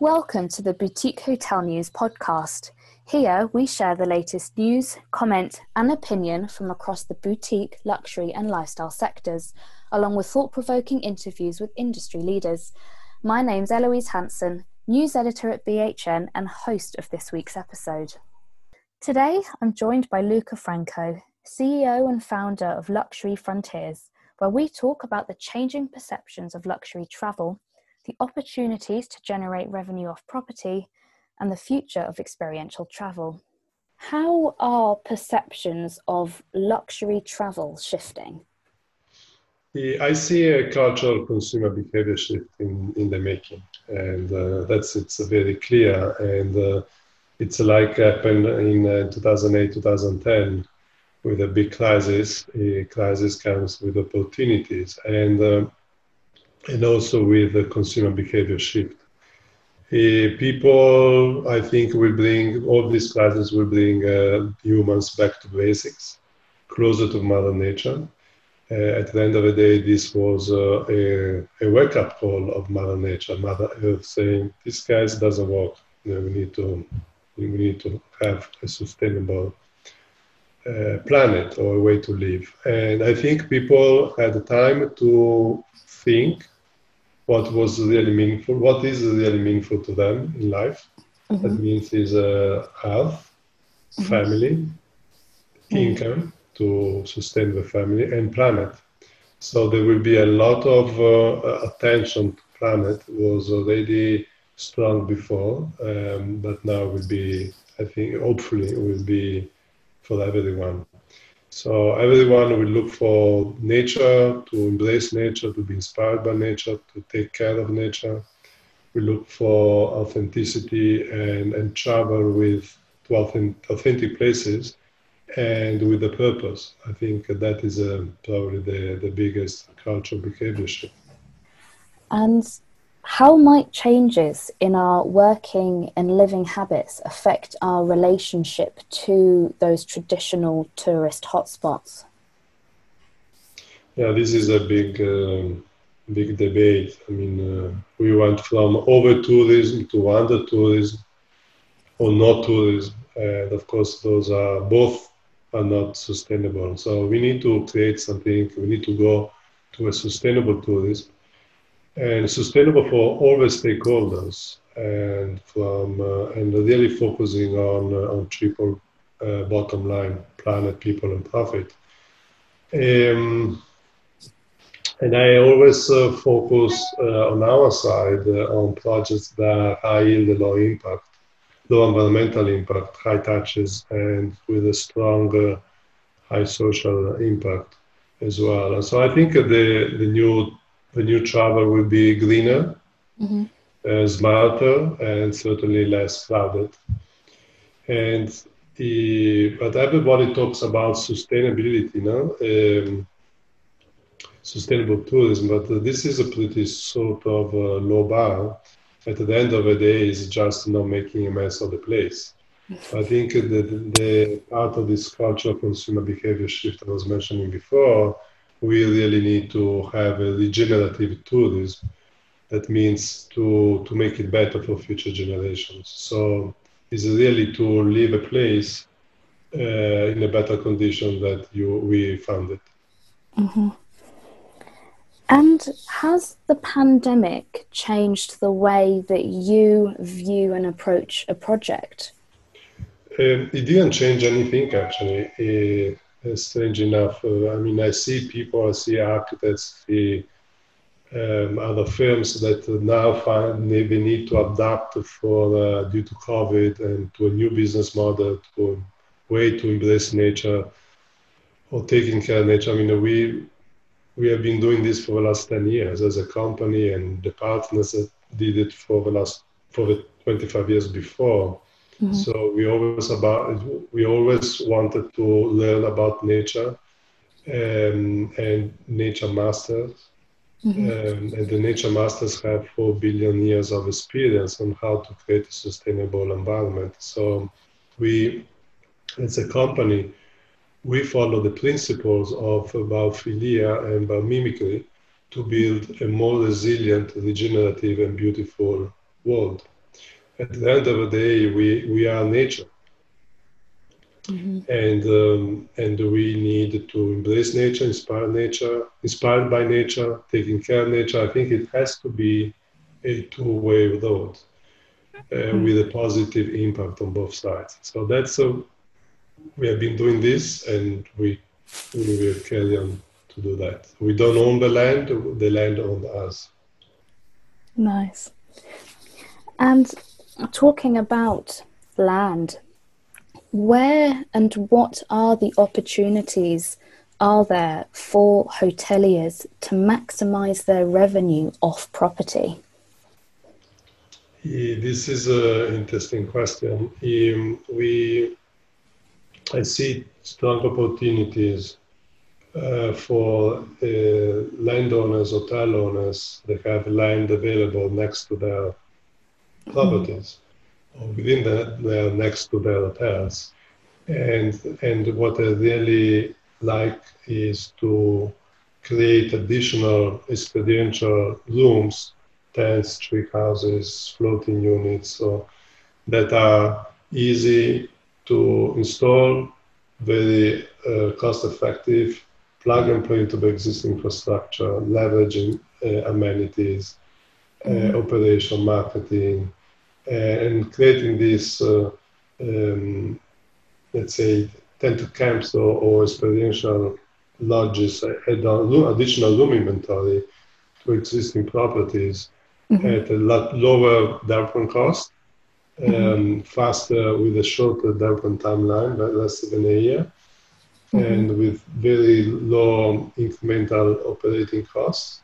Welcome to the Boutique Hotel News podcast. Here we share the latest news, comment, and opinion from across the boutique, luxury, and lifestyle sectors, along with thought provoking interviews with industry leaders. My name's Eloise Hanson, news editor at BHN and host of this week's episode. Today I'm joined by Luca Franco, CEO and founder of Luxury Frontiers, where we talk about the changing perceptions of luxury travel the opportunities to generate revenue off property, and the future of experiential travel. How are perceptions of luxury travel shifting? I see a cultural consumer behavior shift in, in the making, and uh, that's it's very clear. And uh, it's like happened in uh, 2008, 2010 with a big crisis. A crisis comes with opportunities, and uh, and also with the consumer behavior shift. Uh, people, I think, will bring all these classes will bring uh, humans back to basics, closer to Mother Nature. Uh, at the end of the day, this was uh, a, a wake-up call of Mother Nature, Mother Earth, saying this guys doesn't work. You know, we need to we need to have a sustainable uh, planet or a way to live. And I think people had the time to think what was really meaningful, what is really meaningful to them in life. Mm-hmm. That means is uh, health, mm-hmm. family, mm-hmm. income to sustain the family, and planet. So there will be a lot of uh, attention to planet was already strong before, um, but now will be, I think, hopefully, will be for everyone. So everyone will look for nature, to embrace nature, to be inspired by nature, to take care of nature. We look for authenticity and, and travel with to authentic places and with a purpose. I think that is uh, probably the, the biggest cultural behavior shift. And how might changes in our working and living habits affect our relationship to those traditional tourist hotspots? Yeah, this is a big, uh, big debate. I mean, uh, we went from over tourism to under tourism or not tourism, and of course, those are both are not sustainable. So we need to create something. We need to go to a sustainable tourism and sustainable for all the stakeholders and from uh, and really focusing on uh, on triple uh, bottom line planet people and profit um, and I always uh, focus uh, on our side uh, on projects that high yield low impact, low environmental impact, high touches, and with a strong high social impact as well. And so I think the the new the new travel will be greener, mm-hmm. uh, smarter, and certainly less crowded. And the, but everybody talks about sustainability, no? Um, sustainable tourism, but this is a pretty sort of low bar. At the end of the day, it's just not making a mess of the place. I think the, the part of this cultural consumer behavior shift I was mentioning before we really need to have a regenerative tourism. That means to, to make it better for future generations. So it's really to leave a place uh, in a better condition that you we found it. Mm-hmm. And has the pandemic changed the way that you view and approach a project? Um, it didn't change anything actually. Uh, strange enough. Uh, I mean, I see people, I see architects, see um, other firms that now find they need to adapt for uh, due to COVID and to a new business model, to a way to embrace nature or taking care of nature. I mean, we we have been doing this for the last 10 years as a company and the partners that did it for the last for the 25 years before Mm-hmm. So we always about we always wanted to learn about nature um, and nature masters. Mm-hmm. Um, and the nature masters have four billion years of experience on how to create a sustainable environment. So we, as a company, we follow the principles of biophilia and biomimicry to build a more resilient, regenerative, and beautiful world. At the end of the day, we, we are nature. Mm-hmm. And um, and we need to embrace nature, inspire nature, inspired by nature, taking care of nature. I think it has to be a two-way road uh, mm-hmm. with a positive impact on both sides. So that's uh, we have been doing this, and we we will carry on to do that. We don't own the land; the land owns us. Nice. And talking about land, where and what are the opportunities are there for hoteliers to maximize their revenue off property? This is an interesting question. Um, we, I see strong opportunities uh, for uh, landowners, hotel owners that have land available next to their properties, mm-hmm. within that, they're next to their hotels. And, and what I really like is to create additional experiential rooms tents, tree houses, floating units, so that are easy to install, very uh, cost effective, plug and play into the existing infrastructure, leveraging uh, amenities, uh, mm-hmm. operation, marketing, and creating these, uh, um, let's say, tented camps or, or experiential lodges, add additional room inventory to existing properties mm-hmm. at a lot lower development cost, mm-hmm. um, mm-hmm. faster with a shorter development timeline, less than a year, mm-hmm. and with very low incremental operating costs.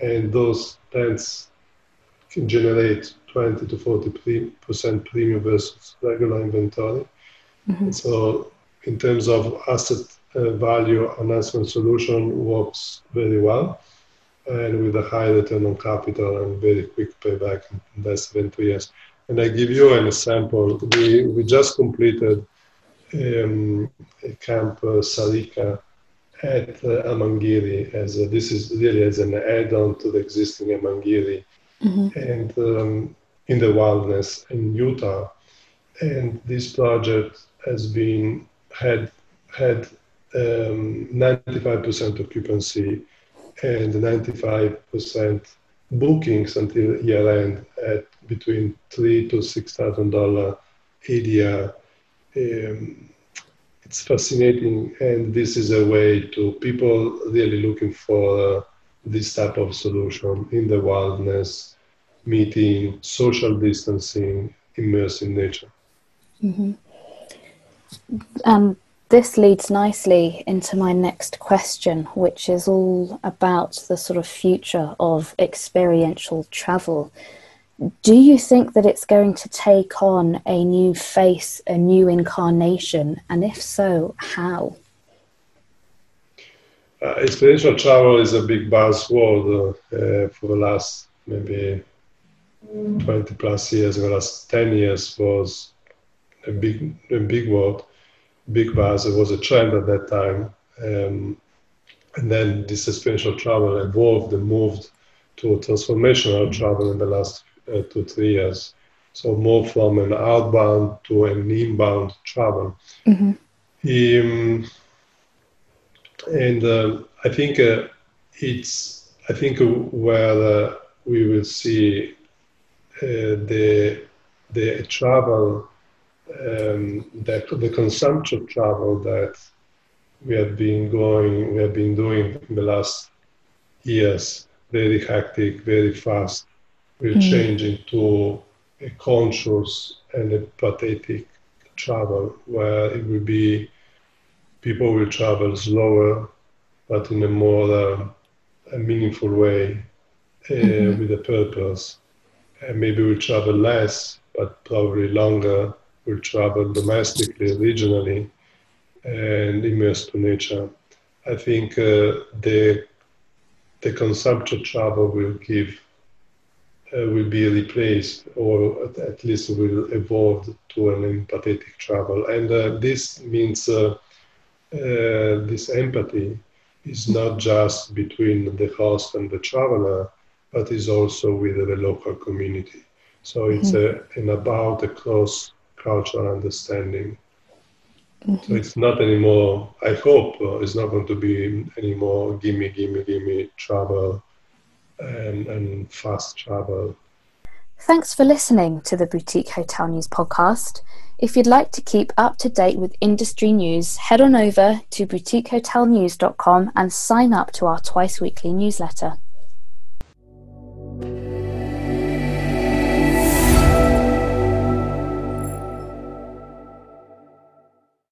And those tents can generate 20 to 40 percent premium versus regular inventory. Mm-hmm. So, in terms of asset uh, value enhancement solution, works very well and with a high return on capital and very quick payback in less than two years. And I give you an example. We, we just completed um, a camp uh, Sarika at uh, Amangiri. As a, this is really as an add-on to the existing Amangiri, mm-hmm. and um, in the wilderness in Utah. And this project has been had had um, 95% occupancy and 95% bookings until year end at between three to six thousand dollar ADR. Um, it's fascinating, and this is a way to people really looking for uh, this type of solution in the wilderness, meeting, social distancing, immerse in nature. Mm-hmm. Um, this leads nicely into my next question, which is all about the sort of future of experiential travel. Do you think that it's going to take on a new face, a new incarnation? And if so, how? Uh, experiential travel is a big buzzword uh, for the last maybe 20 plus years. The last 10 years was a big, a big word big buzz. It was a trend at that time. Um, and then this experiential travel evolved and moved to transformational travel in the last uh, two, three years. So more from an outbound to an inbound travel. Mm-hmm. Um, and uh, I think uh, it's, I think where we will see uh, the, the travel um, the, the consumption travel that we have been going, we have been doing in the last years, very hectic, very fast, will mm. change into a conscious and a pathetic travel where it will be people will travel slower but in a more uh, a meaningful way uh, mm-hmm. with a purpose and maybe we'll travel less but probably longer We'll travel domestically, regionally, and immerse to nature. I think uh, the the consumption travel will give uh, will be replaced, or at, at, least will evolve to an empathetic travel, and uh, this means uh, uh, this empathy is not just between the host and the traveler, but is also with the local community. So it's mm-hmm. a, an about a close cultural understanding. Mm-hmm. So it's not anymore, I hope, uh, it's not going to be anymore gimme, gimme, gimme travel and, and fast travel. Thanks for listening to the Boutique Hotel News podcast. If you'd like to keep up to date with industry news, head on over to boutiquehotelnews.com and sign up to our twice weekly newsletter.